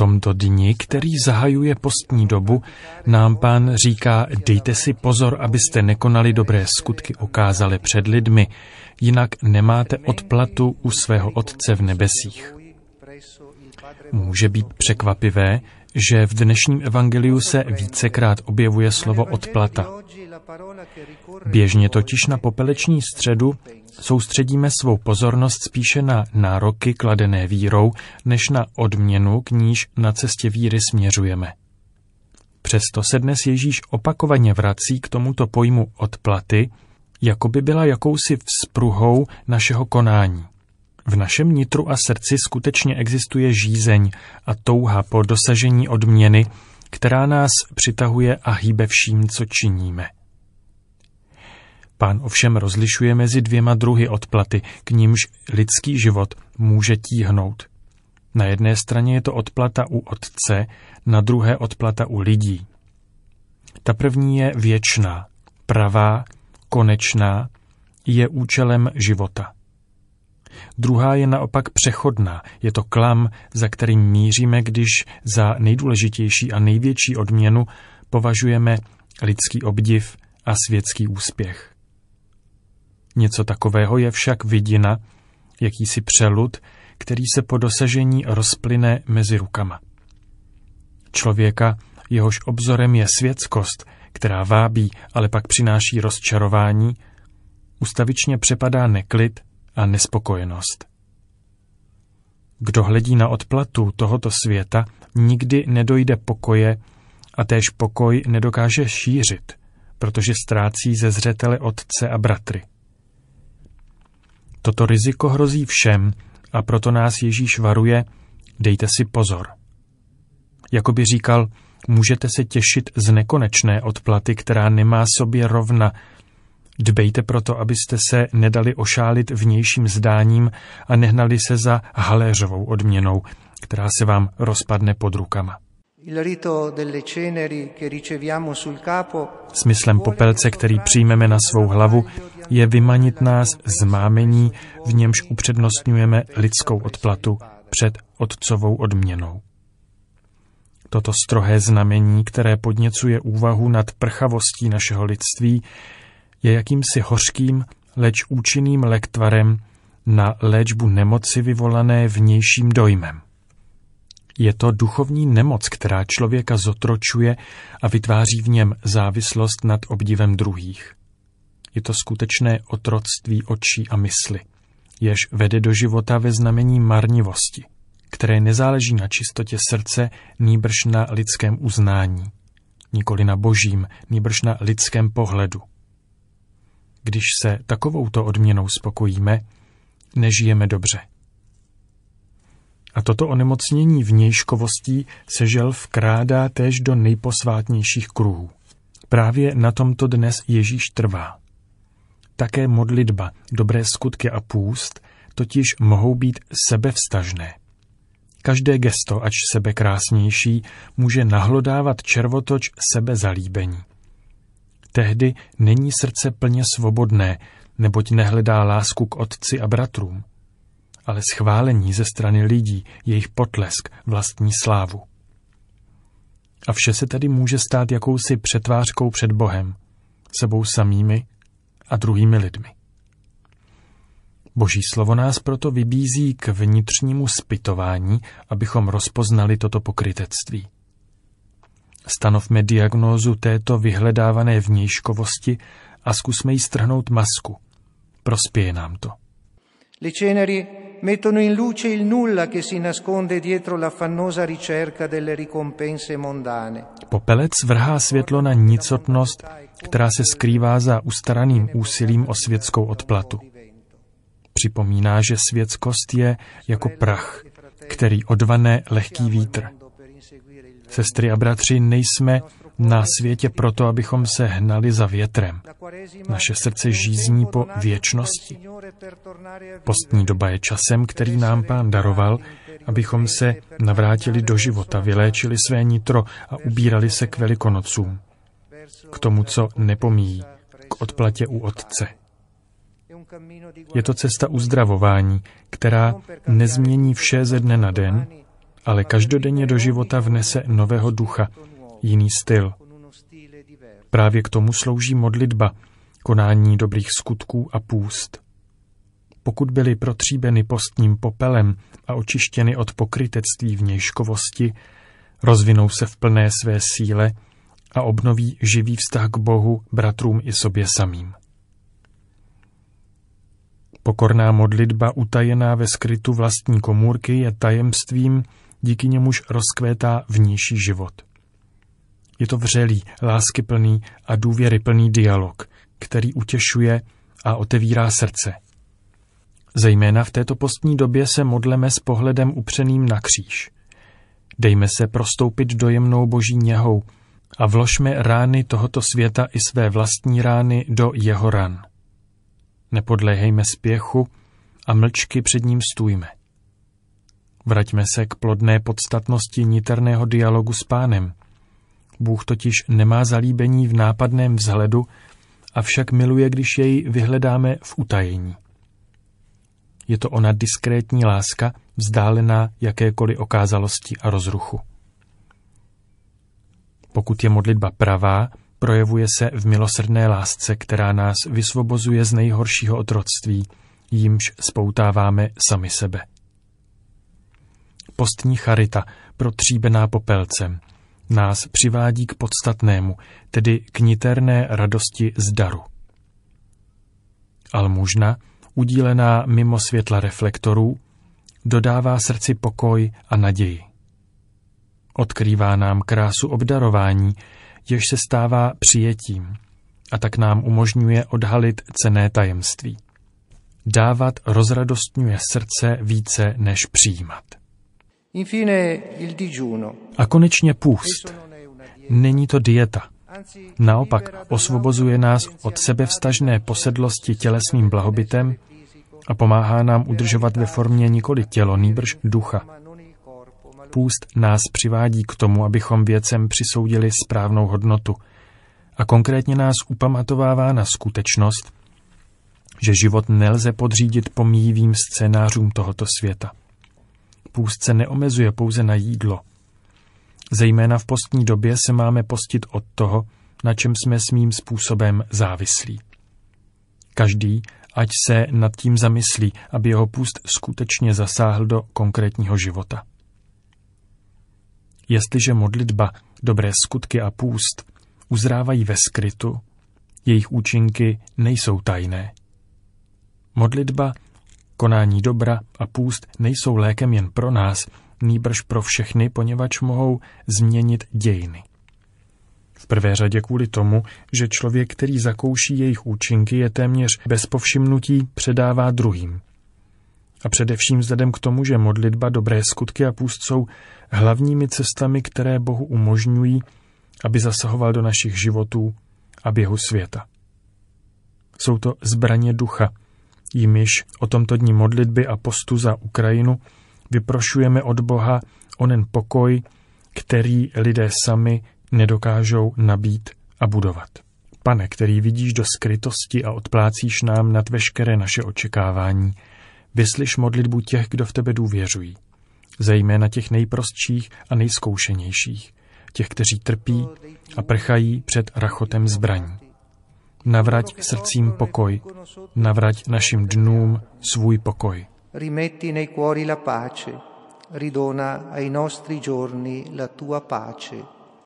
Tomto dni, který zahajuje postní dobu, nám pán říká, dejte si pozor, abyste nekonali dobré skutky okázale před lidmi, jinak nemáte odplatu u svého Otce v nebesích. Může být překvapivé, že v dnešním evangeliu se vícekrát objevuje slovo odplata. Běžně totiž na popeleční středu soustředíme svou pozornost spíše na nároky kladené vírou, než na odměnu, k níž na cestě víry směřujeme. Přesto se dnes Ježíš opakovaně vrací k tomuto pojmu odplaty, jako by byla jakousi vzpruhou našeho konání. V našem nitru a srdci skutečně existuje žízeň a touha po dosažení odměny, která nás přitahuje a hýbe vším, co činíme. Pán ovšem rozlišuje mezi dvěma druhy odplaty, k nímž lidský život může tíhnout. Na jedné straně je to odplata u Otce, na druhé odplata u lidí. Ta první je věčná, pravá, konečná, je účelem života. Druhá je naopak přechodná, je to klam, za kterým míříme, když za nejdůležitější a největší odměnu považujeme lidský obdiv a světský úspěch. Něco takového je však vidina, jakýsi přelud, který se po dosažení rozplyne mezi rukama. Člověka, jehož obzorem je světskost, která vábí, ale pak přináší rozčarování, ustavičně přepadá neklid a nespokojenost. Kdo hledí na odplatu tohoto světa, nikdy nedojde pokoje a též pokoj nedokáže šířit, protože ztrácí ze zřetele otce a bratry. Toto riziko hrozí všem a proto nás Ježíš varuje, dejte si pozor. Jakoby říkal, můžete se těšit z nekonečné odplaty, která nemá sobě rovna. Dbejte proto, abyste se nedali ošálit vnějším zdáním a nehnali se za haléřovou odměnou, která se vám rozpadne pod rukama. Smyslem popelce, který přijmeme na svou hlavu, je vymanit nás z mámení, v němž upřednostňujeme lidskou odplatu před otcovou odměnou. Toto strohé znamení, které podněcuje úvahu nad prchavostí našeho lidství, je jakýmsi hořkým, leč účinným lektvarem na léčbu nemoci vyvolané vnějším dojmem. Je to duchovní nemoc, která člověka zotročuje a vytváří v něm závislost nad obdivem druhých. Je to skutečné otroctví očí a mysli, jež vede do života ve znamení marnivosti, které nezáleží na čistotě srdce, nýbrž na lidském uznání, nikoli na božím, nýbrž na lidském pohledu. Když se takovouto odměnou spokojíme, nežijeme dobře. A toto onemocnění vnějškovostí se žel vkrádá též do nejposvátnějších kruhů. Právě na tomto dnes Ježíš trvá. Také modlitba, dobré skutky a půst totiž mohou být sebevstažné. Každé gesto, ač sebe krásnější, může nahlodávat červotoč sebezalíbení. Tehdy není srdce plně svobodné, neboť nehledá lásku k otci a bratrům ale schválení ze strany lidí, jejich potlesk, vlastní slávu. A vše se tedy může stát jakousi přetvářkou před Bohem, sebou samými a druhými lidmi. Boží slovo nás proto vybízí k vnitřnímu spytování, abychom rozpoznali toto pokrytectví. Stanovme diagnózu této vyhledávané vnějškovosti a zkusme jí strhnout masku. Prospěje nám to. Le ceneri mettono in luce il nulla che si nasconde dietro l'affannosa ricerca delle ricompense mondane. Popelec vrhá světlo na nicotnost, která se skrývá za ustaraným úsilím o světskou odplatu. Připomíná, že světskost je jako prach, který odvane lehký vítr. Sestry a bratři, nejsme na světě proto, abychom se hnali za větrem. Naše srdce žízní po věčnosti. Postní doba je časem, který nám pán daroval, abychom se navrátili do života, vyléčili své nitro a ubírali se k velikonocům. K tomu, co nepomíjí, k odplatě u Otce. Je to cesta uzdravování, která nezmění vše ze dne na den, ale každodenně do života vnese nového ducha, jiný styl. Právě k tomu slouží modlitba, konání dobrých skutků a půst. Pokud byly protříbeny postním popelem a očištěny od pokrytectví vnějškovosti, rozvinou se v plné své síle a obnoví živý vztah k Bohu, bratrům i sobě samým. Pokorná modlitba utajená ve skrytu vlastní komůrky je tajemstvím, díky němuž rozkvétá vnější život. Je to vřelý, láskyplný a důvěryplný dialog, který utěšuje a otevírá srdce. Zejména v této postní době se modleme s pohledem upřeným na kříž. Dejme se prostoupit dojemnou boží něhou a vložme rány tohoto světa i své vlastní rány do jeho ran. Nepodléhejme spěchu a mlčky před ním stůjme. Vraťme se k plodné podstatnosti niterného dialogu s pánem. Bůh totiž nemá zalíbení v nápadném vzhledu, avšak miluje, když jej vyhledáme v utajení. Je to ona diskrétní láska, vzdálená jakékoliv okázalosti a rozruchu. Pokud je modlitba pravá, projevuje se v milosrdné lásce, která nás vysvobozuje z nejhoršího otroctví, jímž spoutáváme sami sebe. Postní charita, protříbená popelcem, nás přivádí k podstatnému, tedy k niterné radosti z daru. Almužna, udílená mimo světla reflektorů, dodává srdci pokoj a naději. Odkrývá nám krásu obdarování, jež se stává přijetím a tak nám umožňuje odhalit cené tajemství. Dávat rozradostňuje srdce více než přijímat. A konečně půst. Není to dieta. Naopak osvobozuje nás od sebevstažné posedlosti tělesným blahobytem a pomáhá nám udržovat ve formě nikoli tělo, nýbrž ducha. Půst nás přivádí k tomu, abychom věcem přisoudili správnou hodnotu a konkrétně nás upamatovává na skutečnost, že život nelze podřídit pomíjivým scénářům tohoto světa. Půst se neomezuje pouze na jídlo. Zejména v postní době se máme postit od toho, na čem jsme svým způsobem závislí. Každý, ať se nad tím zamyslí, aby jeho půst skutečně zasáhl do konkrétního života. Jestliže modlitba, dobré skutky a půst uzrávají ve skrytu, jejich účinky nejsou tajné. Modlitba, konání dobra a půst nejsou lékem jen pro nás, nýbrž pro všechny, poněvadž mohou změnit dějiny. V prvé řadě kvůli tomu, že člověk, který zakouší jejich účinky, je téměř bez povšimnutí předává druhým. A především vzhledem k tomu, že modlitba, dobré skutky a půst jsou hlavními cestami, které Bohu umožňují, aby zasahoval do našich životů a běhu světa. Jsou to zbraně ducha, jimiž o tomto dní modlitby a postu za Ukrajinu vyprošujeme od Boha onen pokoj, který lidé sami nedokážou nabít a budovat. Pane, který vidíš do skrytosti a odplácíš nám nad veškeré naše očekávání, vyslyš modlitbu těch, kdo v tebe důvěřují, zejména těch nejprostších a nejzkoušenějších, těch, kteří trpí a prchají před rachotem zbraní. Navrať srdcím pokoj, navrať našim dnům svůj pokoj. Rimetti nei cuori la pace, ridona ai nostri giorni la tua pace.